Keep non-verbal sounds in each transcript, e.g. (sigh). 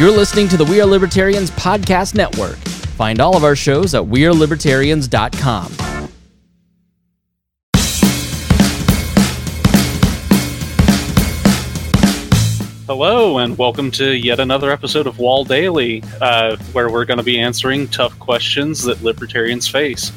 You're listening to the We Are Libertarians Podcast Network. Find all of our shows at WeareLibertarians.com. Hello, and welcome to yet another episode of Wall Daily, uh, where we're going to be answering tough questions that libertarians face.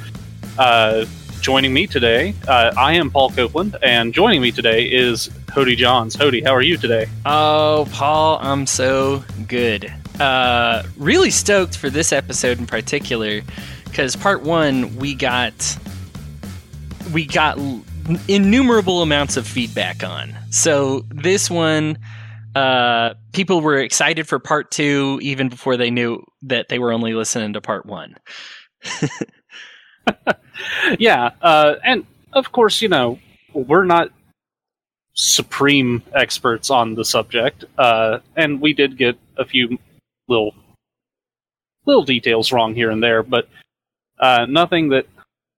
Uh, joining me today, uh, I am Paul Copeland, and joining me today is Hody Johns. Hody, how are you today? Oh, Paul, I'm so good. Uh, really stoked for this episode in particular, because part one we got we got innumerable amounts of feedback on. So this one uh, people were excited for part two even before they knew that they were only listening to part one. (laughs) (laughs) yeah, uh, and of course, you know, we're not supreme experts on the subject, uh, and we did get a few little little details wrong here and there, but uh, nothing that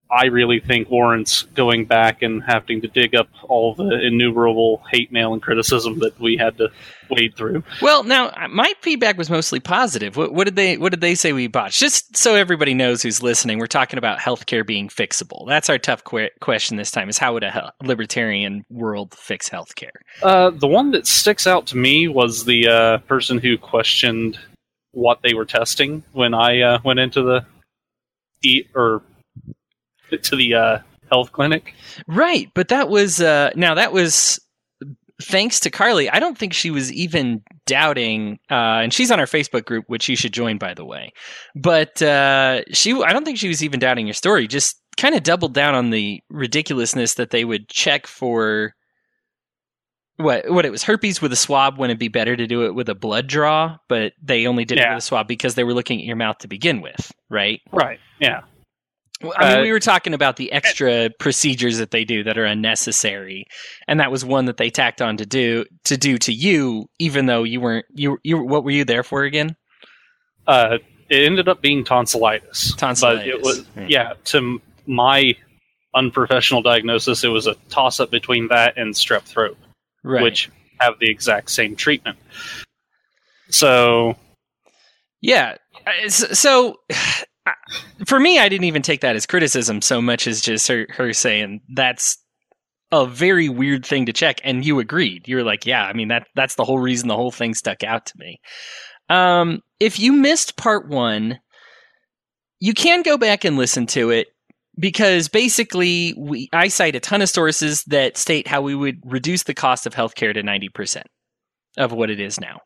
I really think warrants going back and having to dig up all the innumerable hate mail and criticism that we had to wade through. Well, now my feedback was mostly positive. What, what did they What did they say we botched? Just so everybody knows who's listening, we're talking about healthcare being fixable. That's our tough que- question this time: is how would a libertarian world fix healthcare? Uh, the one that sticks out to me was the uh, person who questioned what they were testing when I uh, went into the eat or (laughs) to the uh, health clinic. Right, but that was uh, now that was thanks to Carly. I don't think she was even doubting, uh, and she's on our Facebook group, which you should join, by the way. But uh, she, I don't think she was even doubting your story. Just kind of doubled down on the ridiculousness that they would check for what what it was herpes with a swab when it'd be better to do it with a blood draw, but they only did yeah. it with a swab because they were looking at your mouth to begin with, right? Right. Yeah. I mean, uh, we were talking about the extra procedures that they do that are unnecessary, and that was one that they tacked on to do to do to you, even though you weren't you you. What were you there for again? Uh, it ended up being tonsillitis. Tonsillitis. But it was right. yeah. To my unprofessional diagnosis, it was a toss up between that and strep throat, right. which have the exact same treatment. So, yeah. So for me, I didn't even take that as criticism so much as just her, her saying that's a very weird thing to check. And you agreed. You were like, yeah, I mean, that that's the whole reason the whole thing stuck out to me. Um, if you missed part one, you can go back and listen to it because basically we I cite a ton of sources that state how we would reduce the cost of healthcare to 90% of what it is now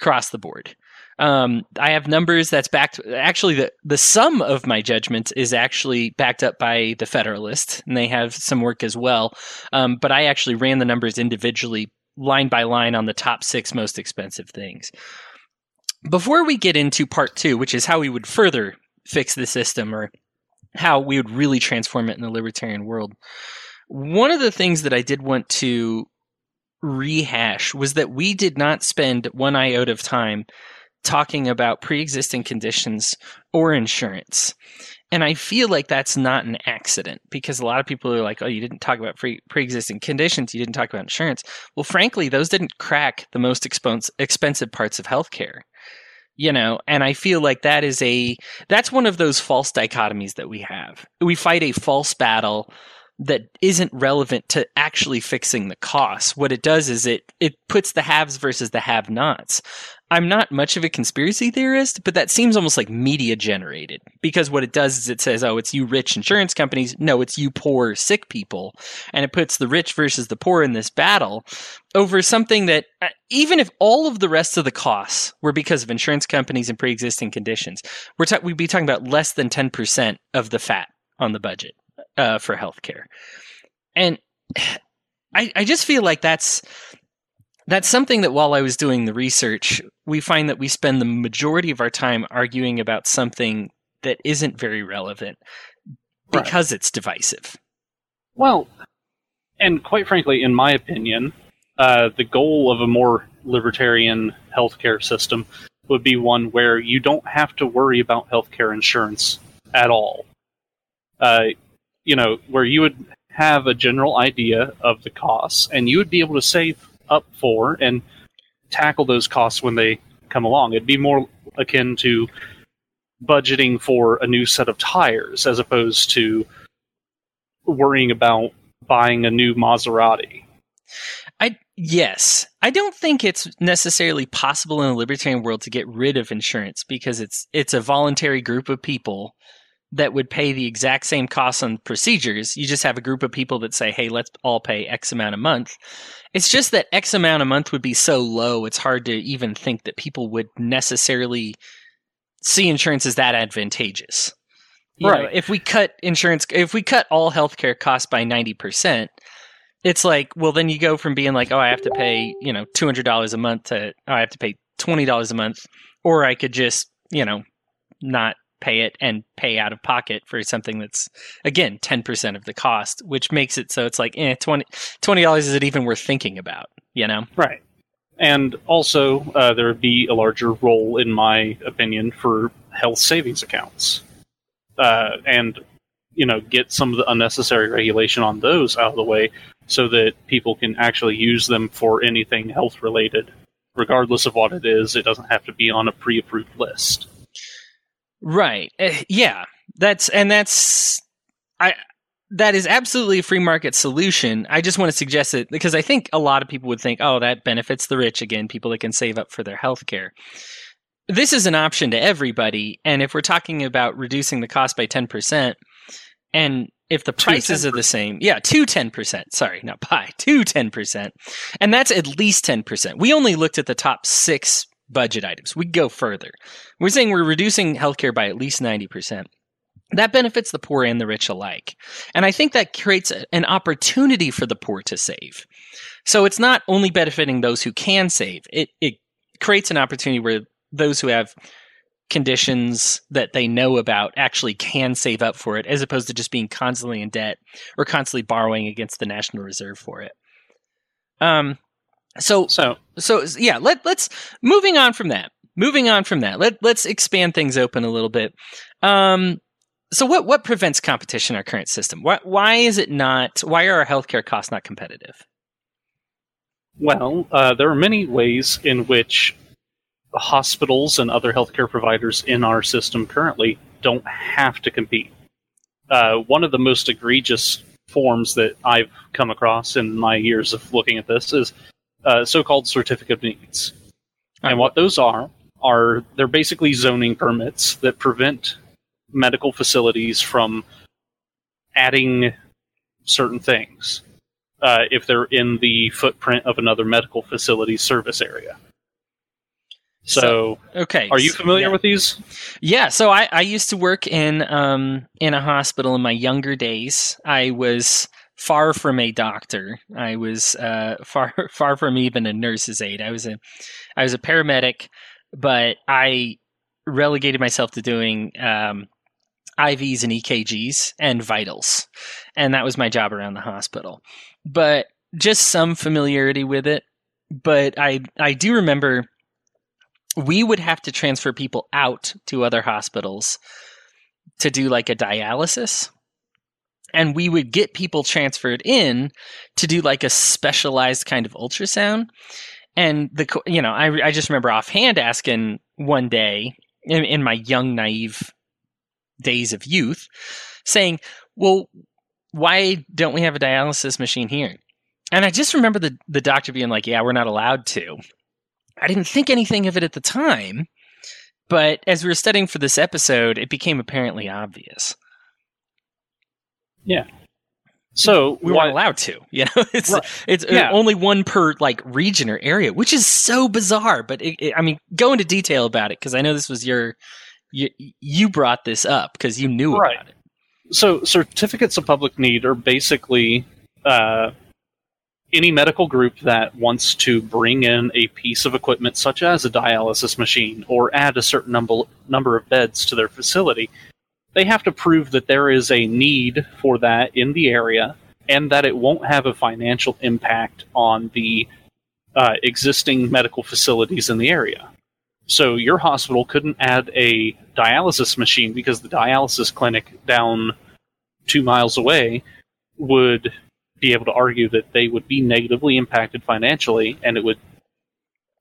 across the board. Um, I have numbers that's backed. Actually, the the sum of my judgment is actually backed up by the Federalist, and they have some work as well. Um, but I actually ran the numbers individually, line by line, on the top six most expensive things. Before we get into part two, which is how we would further fix the system or how we would really transform it in the libertarian world, one of the things that I did want to rehash was that we did not spend one iota of time talking about pre-existing conditions or insurance. And I feel like that's not an accident because a lot of people are like, oh, you didn't talk about pre existing conditions, you didn't talk about insurance. Well, frankly, those didn't crack the most expensive parts of healthcare. You know, and I feel like that is a that's one of those false dichotomies that we have. We fight a false battle that isn't relevant to actually fixing the costs. What it does is it it puts the haves versus the have-nots. I'm not much of a conspiracy theorist, but that seems almost like media generated because what it does is it says, "Oh, it's you rich insurance companies." No, it's you poor sick people, and it puts the rich versus the poor in this battle over something that uh, even if all of the rest of the costs were because of insurance companies and pre-existing conditions, we're ta- we'd be talking about less than 10% of the fat on the budget uh, for healthcare. And I, I just feel like that's that's something that while I was doing the research, we find that we spend the majority of our time arguing about something that isn't very relevant because right. it's divisive. Well, and quite frankly, in my opinion, uh, the goal of a more libertarian healthcare system would be one where you don't have to worry about healthcare insurance at all. Uh, you know, where you would have a general idea of the costs and you would be able to save up for and tackle those costs when they come along. It'd be more akin to budgeting for a new set of tires as opposed to worrying about buying a new Maserati. I yes, I don't think it's necessarily possible in a libertarian world to get rid of insurance because it's it's a voluntary group of people that would pay the exact same costs on procedures. You just have a group of people that say, "Hey, let's all pay X amount a month." It's just that X amount a month would be so low, it's hard to even think that people would necessarily see insurance as that advantageous. You Right. know, if we cut insurance, if we cut all healthcare costs by 90%, it's like, well, then you go from being like, oh, I have to pay, you know, $200 a month to, oh, I have to pay $20 a month, or I could just, you know, not pay it and pay out of pocket for something that's, again, 10% of the cost, which makes it so it's like, eh, 20, $20 is it even worth thinking about, you know? Right. And also, uh, there would be a larger role, in my opinion, for health savings accounts. Uh, and, you know, get some of the unnecessary regulation on those out of the way so that people can actually use them for anything health related. Regardless of what it is, it doesn't have to be on a pre approved list. Right. Uh, yeah. That's and that's I that is absolutely a free market solution. I just want to suggest it because I think a lot of people would think, "Oh, that benefits the rich again, people that can save up for their health care." This is an option to everybody, and if we're talking about reducing the cost by 10% and if the prices are the same, yeah, to 10%, sorry, not by, (laughs) to 10%. And that's at least 10%. We only looked at the top 6 budget items. We go further. We're saying we're reducing healthcare by at least 90%. That benefits the poor and the rich alike. And I think that creates a- an opportunity for the poor to save. So it's not only benefiting those who can save, it, it creates an opportunity where those who have conditions that they know about actually can save up for it, as opposed to just being constantly in debt or constantly borrowing against the National Reserve for it. Um, so So, so yeah let, let's moving on from that moving on from that let, let's expand things open a little bit. Um, so what, what prevents competition in our current system? Why, why is it not why are our healthcare costs not competitive? Well, uh, there are many ways in which hospitals and other healthcare providers in our system currently don't have to compete. Uh, one of the most egregious forms that I've come across in my years of looking at this is uh, so-called certificate of needs. And what those are are they're basically zoning permits that prevent medical facilities from adding certain things uh, if they're in the footprint of another medical facility service area. So, okay are you so- familiar yeah. with these? Yeah, so I, I used to work in um in a hospital in my younger days. I was far from a doctor. I was uh (laughs) far far from even a nurse's aide. I was a I was a paramedic, but I relegated myself to doing um IVs and EKGs and vitals. And that was my job around the hospital. But just some familiarity with it. But I I do remember we would have to transfer people out to other hospitals to do like a dialysis and we would get people transferred in to do like a specialized kind of ultrasound. And the you know i, I just remember offhand asking one day in, in my young naive days of youth saying well why don't we have a dialysis machine here? And i just remember the, the doctor being like yeah we're not allowed to. I didn't think anything of it at the time, but as we were studying for this episode, it became apparently obvious. So, We weren't allowed to. You know, (laughs) it's Right. it's uh, Yeah. only one per like region or area, which is so bizarre. But it, it- I mean, go into detail about it because I know this was your you you brought this up because you knew Right. about it. so certificates of public need are basically uh, any medical group that wants to bring in a piece of equipment such as a dialysis machine or add a certain number number of beds to their facility they have to prove that there is a need for that in the area and that it won't have a financial impact on the uh, existing medical facilities in the area so your hospital couldn't add a dialysis machine because the dialysis clinic down two miles away would be able to argue that they would be negatively impacted financially and it would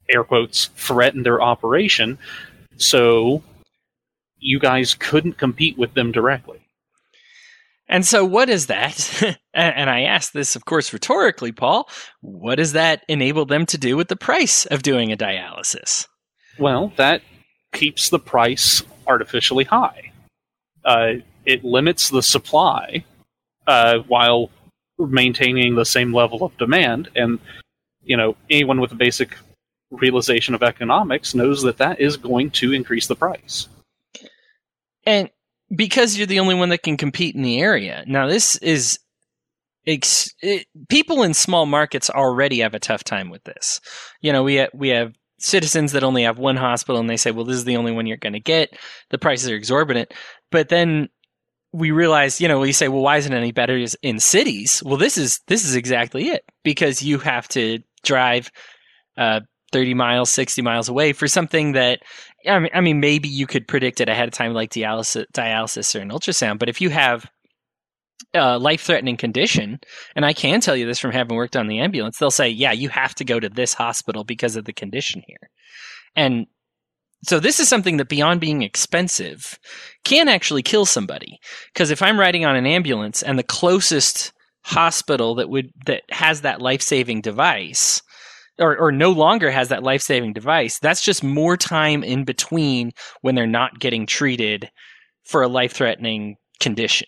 air quotes threaten their operation. So you guys couldn't compete with them directly. And so, what is that? (laughs) and I ask this, of course, rhetorically, Paul. What does that enable them to do with the price of doing a dialysis? Well, that keeps the price artificially high. Uh, it limits the supply uh, while maintaining the same level of demand. And you know, anyone with a basic realization of economics knows that that is going to increase the price. And because you're the only one that can compete in the area. Now, this is ex- it, people in small markets already have a tough time with this. You know, we ha- we have citizens that only have one hospital and they say, well, this is the only one you're going to get. The prices are exorbitant. But then we realize, you know, we say, well, why isn't any better in cities? Well, this is this is exactly it because you have to drive uh, 30 miles, 60 miles away for something that I mean, I mean, maybe you could predict it ahead of time, like dialysis, dialysis or an ultrasound. But if you have a life-threatening condition, and I can tell you this from having worked on the ambulance, they'll say, "Yeah, you have to go to this hospital because of the condition here." And so this is something that beyond being expensive can actually kill somebody because if i'm riding on an ambulance and the closest hospital that would that has that life-saving device or, or no longer has that life-saving device that's just more time in between when they're not getting treated for a life-threatening condition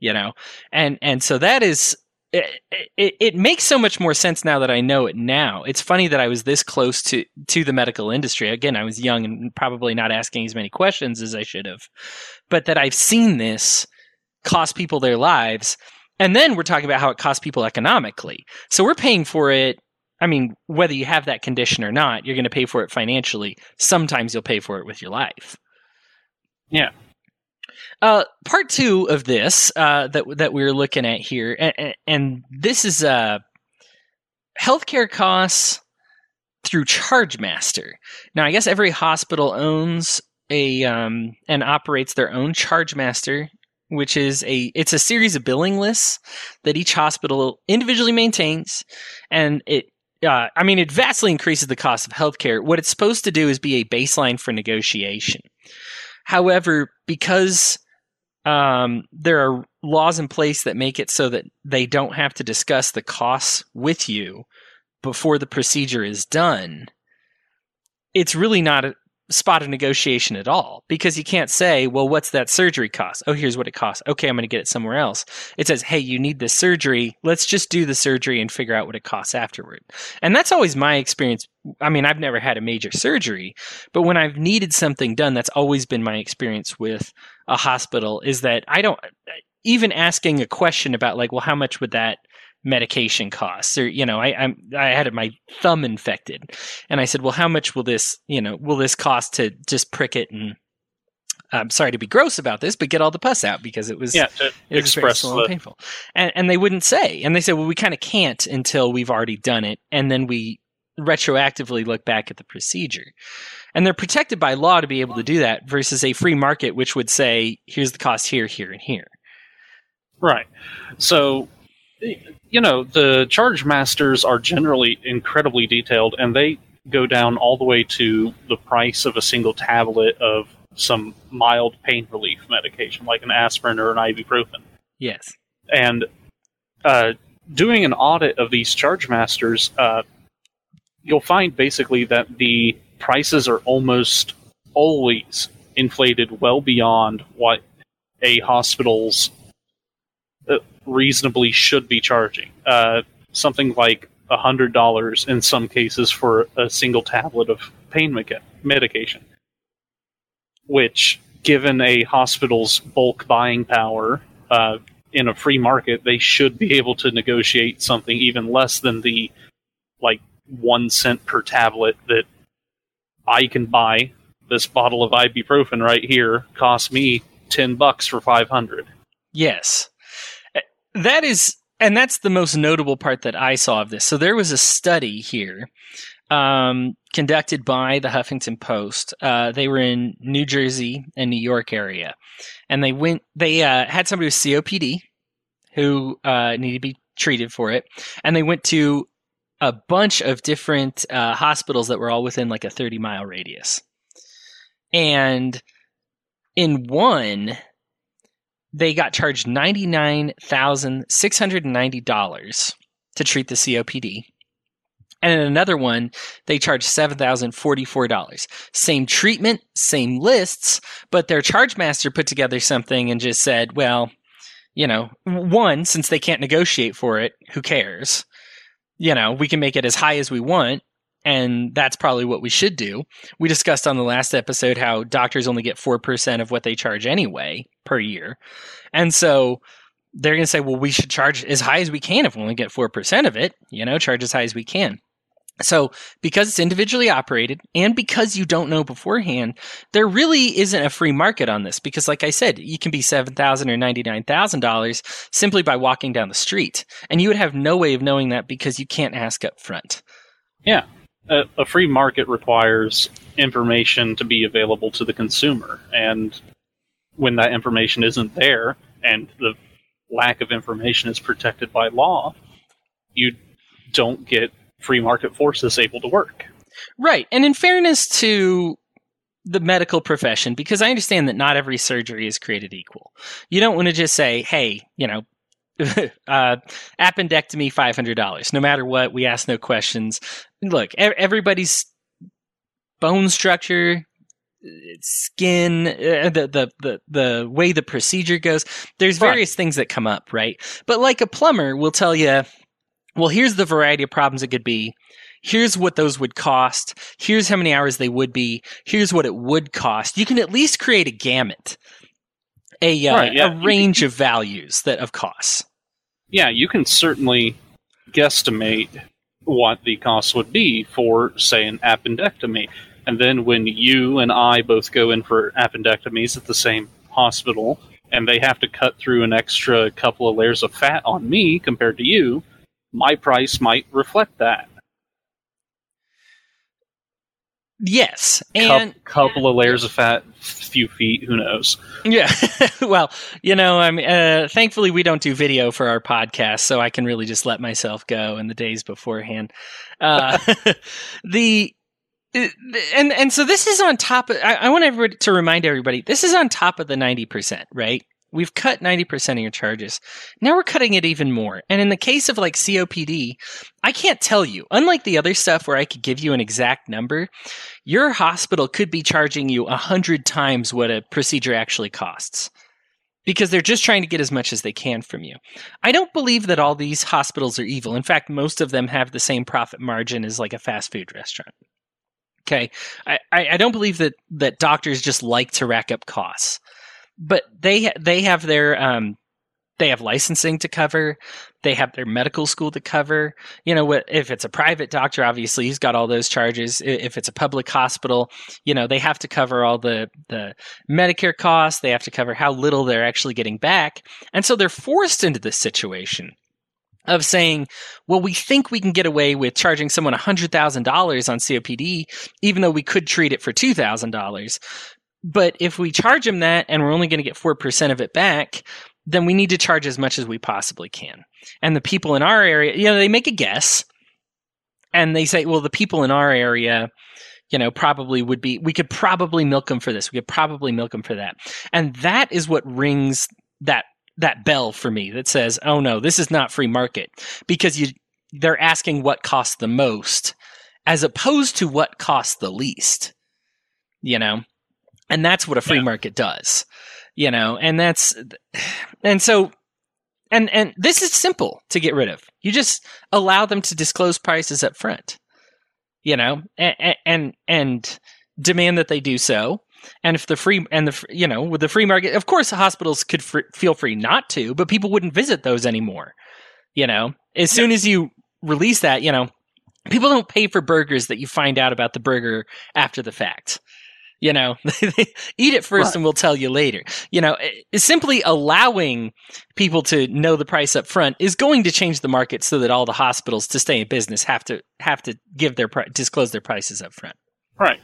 you know and and so that is it, it, it, makes so much more sense now that I know it now. It's funny that I was this close to, to the medical industry. Again, I was young and probably not asking as many questions as I should have, but that I've seen this cost people their lives. And then we're talking about how it costs people economically. So we're paying for it. I mean, whether you have that condition or not, you're going to pay for it financially. Sometimes you'll pay for it with your life. Yeah. Uh, part two of this uh, that that we're looking at here, and, and this is uh, healthcare costs through ChargeMaster. Now, I guess every hospital owns a um, and operates their own ChargeMaster, which is a it's a series of billing lists that each hospital individually maintains, and it uh, I mean, it vastly increases the cost of healthcare. What it's supposed to do is be a baseline for negotiation. However, because um, there are laws in place that make it so that they don't have to discuss the costs with you before the procedure is done. It's really not spot of negotiation at all because you can't say, well, what's that surgery cost? Oh, here's what it costs. Okay, I'm going to get it somewhere else. It says, hey, you need this surgery. Let's just do the surgery and figure out what it costs afterward. And that's always my experience. I mean, I've never had a major surgery, but when I've needed something done, that's always been my experience with a hospital is that I don't even asking a question about like, well, how much would that medication costs Or you know, I I'm, I had my thumb infected, and I said, well, how much will this you know will this cost to just prick it and I'm sorry to be gross about this, but get all the pus out because it was yeah it was the... and painful. And, and they wouldn't say, and they said, well, we kind of can't until we've already done it, and then we retroactively look back at the procedure. And they're protected by law to be able to do that versus a free market, which would say, here's the cost here, here, and here. Right. So, you know, the charge masters are generally incredibly detailed and they go down all the way to the price of a single tablet of some mild pain relief medication, like an aspirin or an ibuprofen. Yes. And uh, doing an audit of these charge masters, uh, you'll find basically that the prices are almost always inflated well beyond what a hospital's uh, reasonably should be charging. Uh, something like hundred dollars in some cases for a single tablet of pain medication, which, given a hospital's bulk buying power uh, in a free market, they should be able to negotiate something even less than the like one cent per tablet that I can buy this bottle of ibuprofen right here cost me 10 bucks for 500. Yes. That is and that's the most notable part that I saw of this. So there was a study here um, conducted by the Huffington Post. Uh, they were in New Jersey and New York area, and they went. They uh, had somebody with COPD who uh, needed to be treated for it, and they went to a bunch of different uh, hospitals that were all within like a 30 mile radius. And in one, they got charged $99,690 to treat the COPD. And in another one, they charged $7,044. Same treatment, same lists, but their charge master put together something and just said, well, you know, one, since they can't negotiate for it, who cares? You know, we can make it as high as we want, and that's probably what we should do. We discussed on the last episode how doctors only get 4% of what they charge anyway per year. And so they're going to say, well, we should charge as high as we can if we only get 4% of it, you know, charge as high as we can. So, because it's individually operated and because you don't know beforehand, there really isn't a free market on this. Because, like I said, you can be $7,000 or $99,000 simply by walking down the street. And you would have no way of knowing that because you can't ask up front. Yeah. A, a free market requires information to be available to the consumer. And when that information isn't there and the lack of information is protected by law, you don't get free market forces able to work. Right. And in fairness to the medical profession, because I understand that not every surgery is created equal. You don't want to just say, hey, you know, (laughs) uh, appendectomy, $500. No matter what, we ask no questions. Look, everybody's bone structure, skin, uh, the, the, the, the way the procedure goes, there's various things that come up, right? But like a plumber will tell you, well, here's the variety of problems it could be. Here's what those would cost. Here's how many hours they would be. Here's what it would cost. You can at least create a gamut, a uh, right, yeah. a range of values that of costs. Yeah, you can certainly guesstimate what the cost would be for, say, an appendectomy. And then when you and I both go in for appendectomies at the same hospital, and they have to cut through an extra couple of layers of fat on me compared to you, my price might reflect that. Yes, and couple of layers of fat, few feet, who knows? Yeah, (laughs) well, you know, I mean, uh, thankfully we don't do video for our podcast, so I can really just let myself go in the days beforehand. Uh, (laughs) the and and so this is on top of. I, I want everybody to remind everybody this is on top of the ninety percent, right? We've cut 90% of your charges. Now we're cutting it even more. And in the case of like COPD, I can't tell you. Unlike the other stuff where I could give you an exact number, your hospital could be charging you a hundred times what a procedure actually costs. Because they're just trying to get as much as they can from you. I don't believe that all these hospitals are evil. In fact, most of them have the same profit margin as like a fast food restaurant. Okay. I, I don't believe that, that doctors just like to rack up costs but they they have their um they have licensing to cover. They have their medical school to cover. You know if it's a private doctor obviously he's got all those charges. If it's a public hospital you know they have to cover all the the medicare costs. They have to cover how little they're actually getting back. And so they're forced into this situation of saying, well, we think we can get away with charging someone $100,000 on COPD, even though we could treat it for $2,000. But if we charge them that and we're only going to get 4% of it back, then we need to charge as much as we possibly can. And the people in our area, you know, they make a guess and they say, well, the people in our area, you know, probably would be, we could probably milk them for this. We could probably milk them for that. And that is what rings that, that bell for me that says, oh no, this is not free market because you, they're asking what costs the most as opposed to what costs the least, you know? And that's what a free yeah. market does, you know, and that's, and so, and, and this is simple to get rid of. You just allow them to disclose prices up front, you know, and, and, and demand that they do so. And if the free and the you know with the free market, of course, hospitals could fr- feel free not to, but people wouldn't visit those anymore. You know, as soon as you release that, you know, people don't pay for burgers that you find out about the burger after the fact. You know, (laughs) eat it first right. and we'll tell you later. You know, simply allowing people to know the price up front is going to change the market so that all the hospitals to stay in business have to have to give their disclose their prices up front. Right.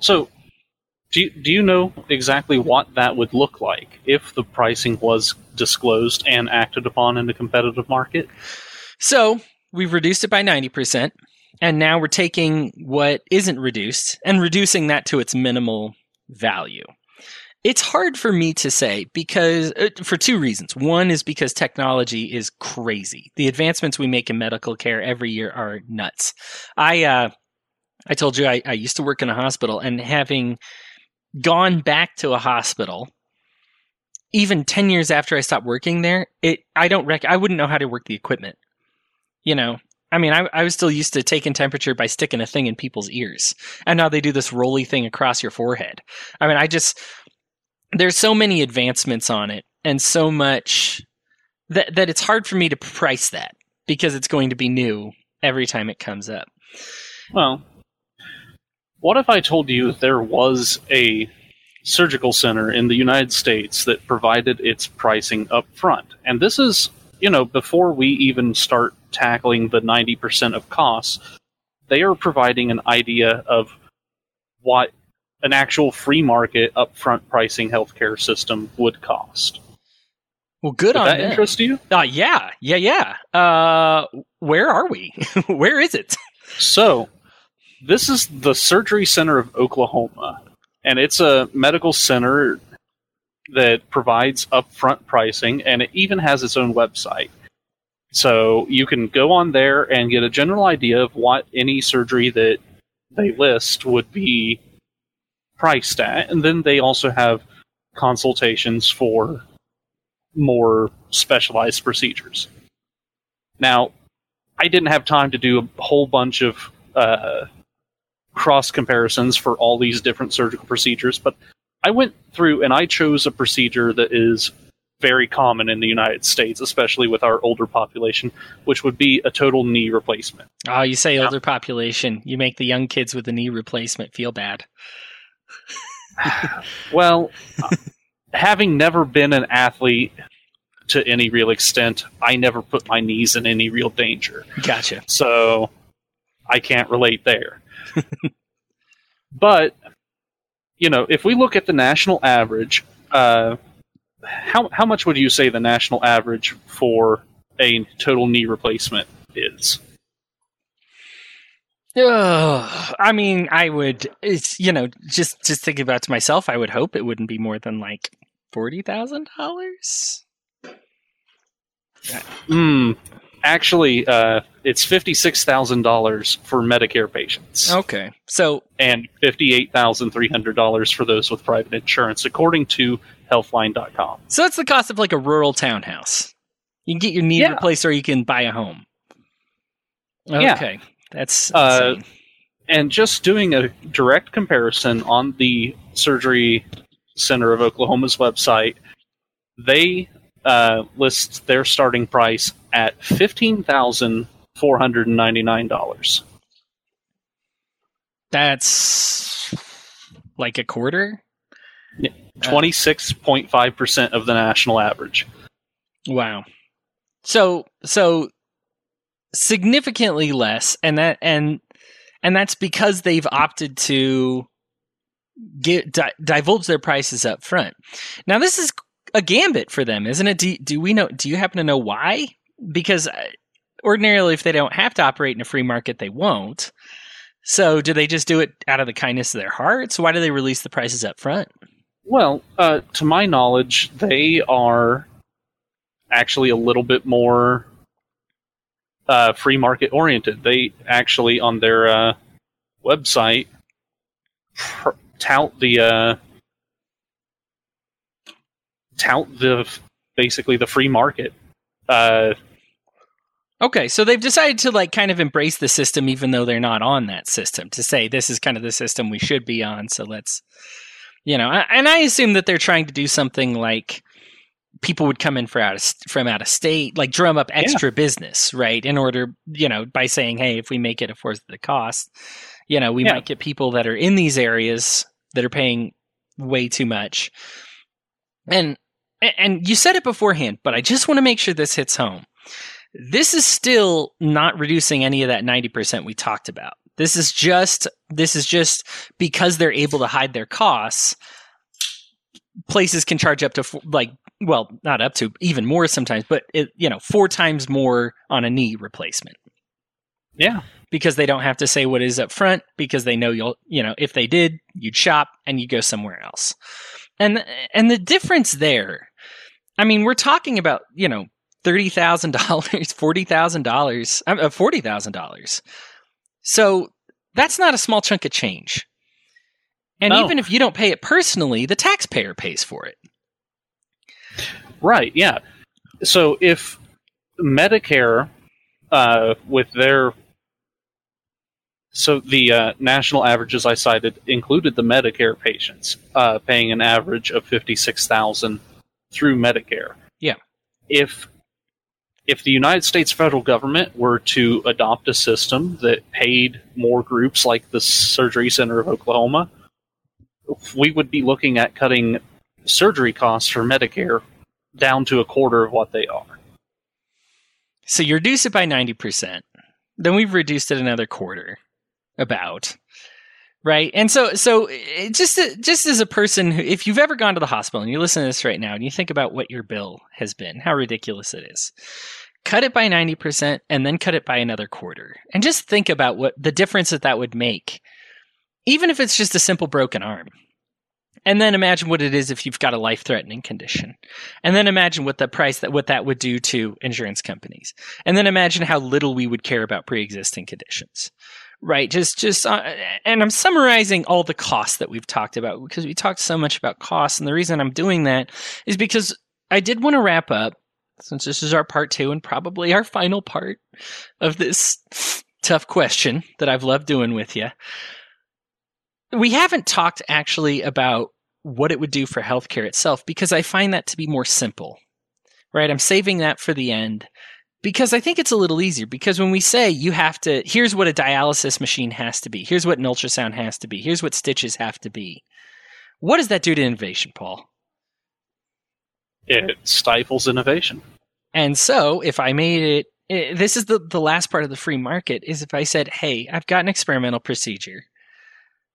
So, do you, do you know exactly what that would look like if the pricing was disclosed and acted upon in the competitive market? So, we've reduced it by 90%, and now we're taking what isn't reduced and reducing that to its minimal value. It's hard for me to say because uh, for two reasons. One is because technology is crazy. The advancements we make in medical care every year are nuts. I uh, I told you I, I used to work in a hospital, and having gone back to a hospital, even ten years after I stopped working there, it I don't rec- I wouldn't know how to work the equipment. You know, I mean, I, I was still used to taking temperature by sticking a thing in people's ears, and now they do this roly thing across your forehead. I mean, I just there's so many advancements on it, and so much that that it's hard for me to price that because it's going to be new every time it comes up. Well, what if I told you there was a surgical center in the United States that provided its pricing up front? And this is, you know, before we even start tackling the 90% of costs, they are providing an idea of what an actual free market upfront pricing healthcare system would cost. Well, good Would on that them. interest you? Uh, yeah, yeah, yeah. Uh, where are we? (laughs) where is it? So, this is the Surgery Center of Oklahoma, and it's a medical center that provides upfront pricing, and it even has its own website. So you can go on there and get a general idea of what any surgery that they list would be priced at, and then they also have consultations for more specialized procedures. Now, I didn't have time to do a whole bunch of uh, cross comparisons for all these different surgical procedures, but I went through and I chose a procedure that is very common in the United States, especially with our older population, which would be a total knee replacement. Oh, you say Yeah. older population. You make the young kids with the knee replacement feel bad. (laughs) Well, having never been an athlete to any real extent, I never put my knees in any real danger. Gotcha. So I can't relate there. (laughs) but you know, if we look at the national average, uh, how how much would you say the national average for a total knee replacement is? Ugh, I mean, I would. It's you know, just just thinking about it to myself, I would hope it wouldn't be more than like forty thousand dollars. Hmm. Actually, uh, it's fifty six thousand dollars for Medicare patients, Okay, so and fifty eight thousand three hundred dollars for those with private insurance, according to Healthline.com. so that's the cost of like a rural townhouse. You can get your knee Yeah. replaced, or you can buy a home. Yeah. Okay, that's Uh, and just doing a direct comparison on the Surgery Center of Oklahoma's website, they uh, list their starting price at fifteen thousand four hundred and ninety nine dollars. that's like a quarter. Twenty six point five percent of the national average. Wow. So so significantly less and that and and that's because they've opted to get di- divulge their prices up front. Now this is a gambit for them, isn't it? Do, do we know do you happen to know why? Because uh, ordinarily if they don't have to operate in a free market they won't. So do they just do it out of the kindness of their hearts? Why do they release the prices up front? Well, uh, to my knowledge, they are actually a little bit more uh, free market oriented. They actually, on their uh, website, pr- tout the uh, tout the basically the free market. Okay, so they've decided to like kind of embrace the system even though they're not on that system to say this is kind of the system we should be on, so let's you know, I- and I assume that they're trying to do something like people would come in for out of, from out of state, like drum up extra business, right? In order, you know, by saying, "Hey, if we make it a fourth of the cost, you know, we Yeah. might get people that are in these areas that are paying way too much." And and you said it beforehand, but I just want to make sure this hits home. This is still not reducing any of that 90% we talked about. This is just this is just because they're able to hide their costs. Places can charge up to f- like well, not up to even more sometimes, but it, you know, four times more on a knee replacement. Yeah. Because they don't have to say what is up front because they know you'll, you know, if they did, you'd shop and you go somewhere else. And and the difference there, I mean, we're talking about, you know, thirty thousand dollars, forty thousand dollars, uh, forty thousand dollars. So that's not a small chunk of change. And even if you don't pay it personally, the taxpayer pays for it. Right, yeah. So if Medicare, uh, with their. So the uh, national averages I cited included the Medicare patients uh, paying an average of fifty six thousand through Medicare. Yeah. If if the United States federal government were to adopt a system that paid more groups like the Surgery Center of Oklahoma, we would be looking at cutting surgery costs for Medicare down to a quarter of what they are. So you reduce it by 90%. Then we've reduced it another quarter about. Right? And so so eh, just eh, just as a person who if you've ever gone to the hospital and you listen to this right now and you think about what your bill has been, how ridiculous it is. Cut it by 90% and then cut it by another quarter. And just think about what the difference that that would make. Even if it's just a simple broken arm. And then imagine what it is if you've got a life-threatening condition. And then imagine what the price that what that would do to insurance companies. And then imagine how little we would care about pre-existing conditions. Right? Just just uh, and I'm summarizing all the costs that we've talked about because we talked so much about costs and the reason I'm doing that is because I did want to wrap up since this is our part 2 and probably our final part of this tough question that I've loved doing with you. We haven't talked actually about what it would do for healthcare itself because I find that to be more simple. Right? I'm saving that for the end because I think it's a little easier. Because when we say you have to, here's what a dialysis machine has to be, here's what an ultrasound has to be, here's what stitches have to be. What does that do to innovation, Paul? It stifles innovation. And so if I made it, eh, this is the, the last part of the free market is if I said, hey, I've got an experimental procedure.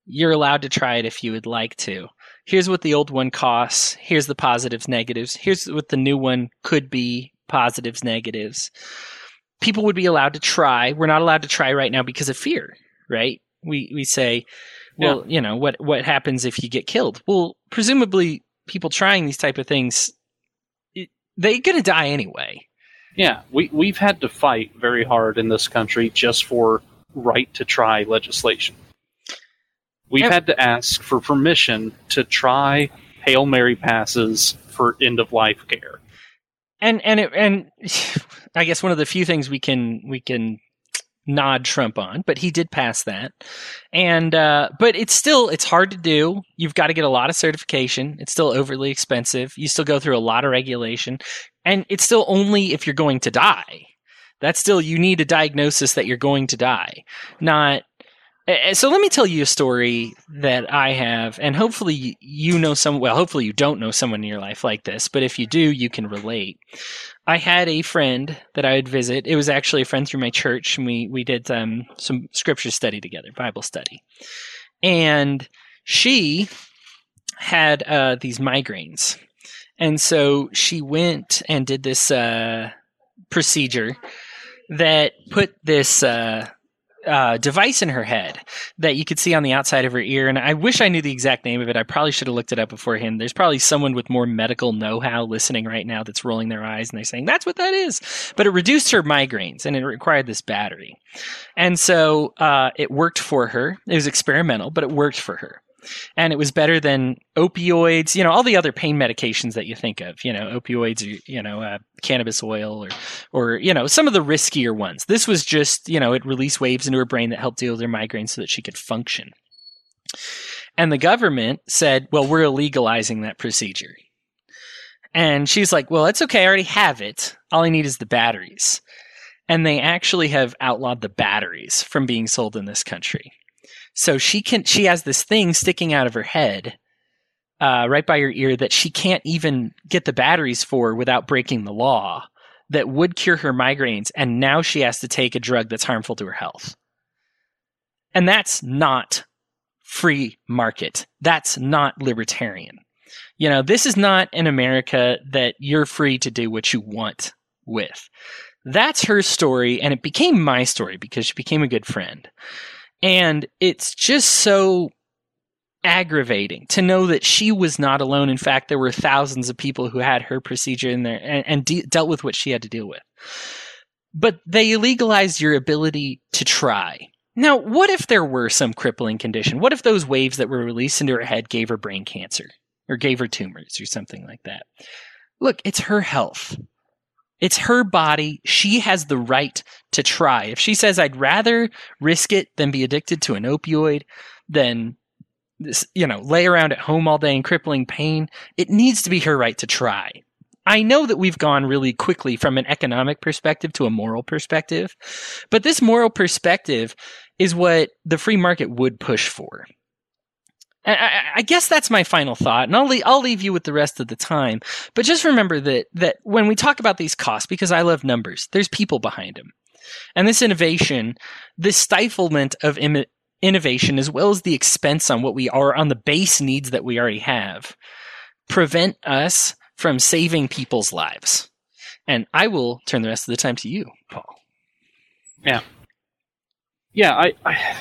You're allowed to try it if you would like to. Here's what the old one costs. Here's the positives, negatives. Here's what the new one could be positives, negatives. People would be allowed to try. We're not allowed to try right now because of fear, right? We we say, well, you know, what what happens if you get killed? Well, presumably people trying these type of things it- they're going to die anyway. Yeah, we, we've had to fight very hard in this country just for right to try legislation. We've had to ask for permission to try Hail Mary passes for end of life care. And and it, and (laughs) I guess one of the few things we can we can nod Trump on, but he did pass that, and uh, but it's still it's hard to do. You've got to get a lot of certification. It's still overly expensive. You still go through a lot of regulation, and it's still only if you're going to die. That's still you need a diagnosis that you're going to die, not. So let me tell you a story that I have, and hopefully you know some. Well, hopefully you don't know someone in your life like this, but if you do, you can relate. I had a friend that I would visit. It was actually a friend through my church, and we we did um, some scripture study together, Bible study, and she had uh, these migraines, and so she went and did this uh, procedure that put this. Uh, uh, device in her head that you could see on the outside of her ear. And I wish I knew the exact name of it. I probably should have looked it up beforehand. There's probably someone with more medical know how listening right now that's rolling their eyes and they're saying, that's what that is. But it reduced her migraines and it required this battery. And so uh, it worked for her. It was experimental, but it worked for her. And it was better than opioids, you know, all the other pain medications that you think of, you know, opioids or, you know, uh, cannabis oil or, or, you know, some of the riskier ones. This was just, you know, it released waves into her brain that helped deal with her migraines so that she could function. And the government said, well, we're illegalizing that procedure. And she's like, well, that's okay. I already have it. All I need is the batteries. And they actually have outlawed the batteries from being sold in this country. So she can, she has this thing sticking out of her head, uh, right by her ear that she can't even get the batteries for without breaking the law that would cure her migraines. And now she has to take a drug that's harmful to her health. And that's not free market. That's not libertarian. You know, this is not an America that you're free to do what you want with. That's her story, and it became my story because she became a good friend. And it's just so aggravating to know that she was not alone. In fact, there were thousands of people who had her procedure in there and, and de- dealt with what she had to deal with. But they legalized your ability to try. Now, what if there were some crippling condition? What if those waves that were released into her head gave her brain cancer or gave her tumors or something like that? Look, it's her health. It's her body. She has the right to try. If she says, I'd rather risk it than be addicted to an opioid, than this, you know, lay around at home all day in crippling pain, it needs to be her right to try. I know that we've gone really quickly from an economic perspective to a moral perspective, but this moral perspective is what the free market would push for. I, I, guess that's my final thought, and I'll leave, I'll leave you with the rest of the time. But just remember that that when we talk about these costs, because I love numbers, there's people behind them, and this innovation, this stiflement of Im- innovation, as well as the expense on what we are on the base needs that we already have, prevent us from saving people's lives. And I will turn the rest of the time to you, Paul. Yeah. Yeah, I, I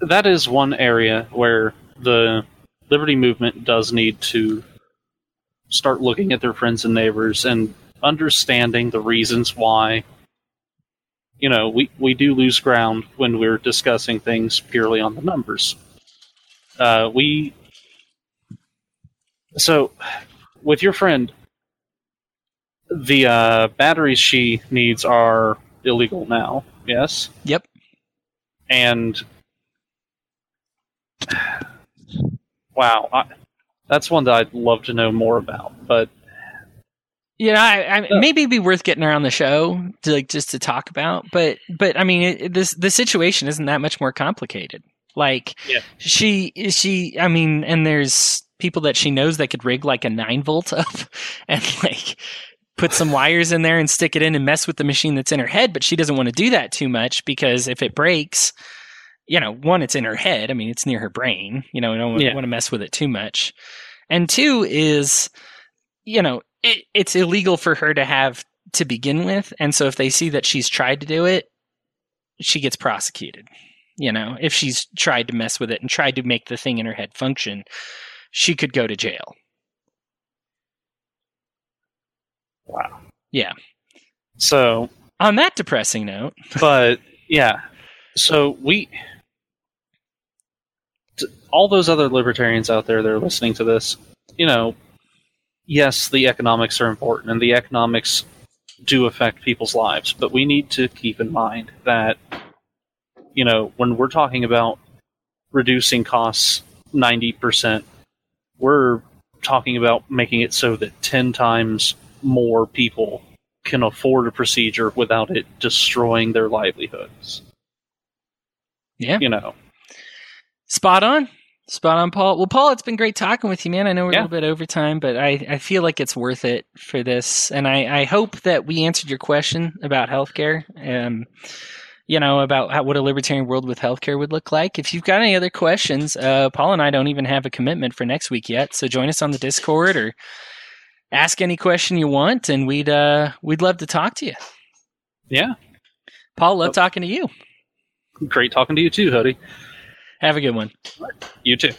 that is one area where the liberty movement does need to start looking at their friends and neighbors and understanding the reasons why. You know we, we do lose ground when we're discussing things purely on the numbers. Uh, we so with your friend the uh, batteries she needs are illegal now yes? Yep. And wow, I, that's one that I'd love to know more about. But you know, I, I, maybe it'd be worth getting her on the show to like just to talk about. But but I mean, it, this the situation isn't that much more complicated. Like yeah. she she I mean, and there's people that she knows that could rig like a nine volt (laughs) up and like put some wires in there and stick it in and mess with the machine that's in her head. But she doesn't want to do that too much because if it breaks, you know, one, it's in her head. I mean, it's near her brain. You know, I don't yeah. want to mess with it too much. And two is, you know, it, it's illegal for her to have to begin with. And so if they see that she's tried to do it, she gets prosecuted. You know, if she's tried to mess with it and tried to make the thing in her head function, she could go to jail. Wow. Yeah. So, on that depressing note, but yeah. So we all those other libertarians out there that are listening to this, you know, yes, the economics are important and the economics do affect people's lives, but we need to keep in mind that, you know, when we're talking about reducing costs 90%, we're talking about making it so that 10 times more people can afford a procedure without it destroying their livelihoods. Yeah. You know. Spot on. Spot on, Paul. Well, Paul, it's been great talking with you, man. I know we're yeah. a little bit over time, but I, I feel like it's worth it for this. And I, I hope that we answered your question about healthcare. Um, you know, about how, what a libertarian world with healthcare would look like. If you've got any other questions, uh, Paul and I don't even have a commitment for next week yet. So join us on the Discord or ask any question you want, and we'd uh, we'd love to talk to you. Yeah, Paul, love oh. talking to you. Great talking to you too, Hody. Have a good one. You too.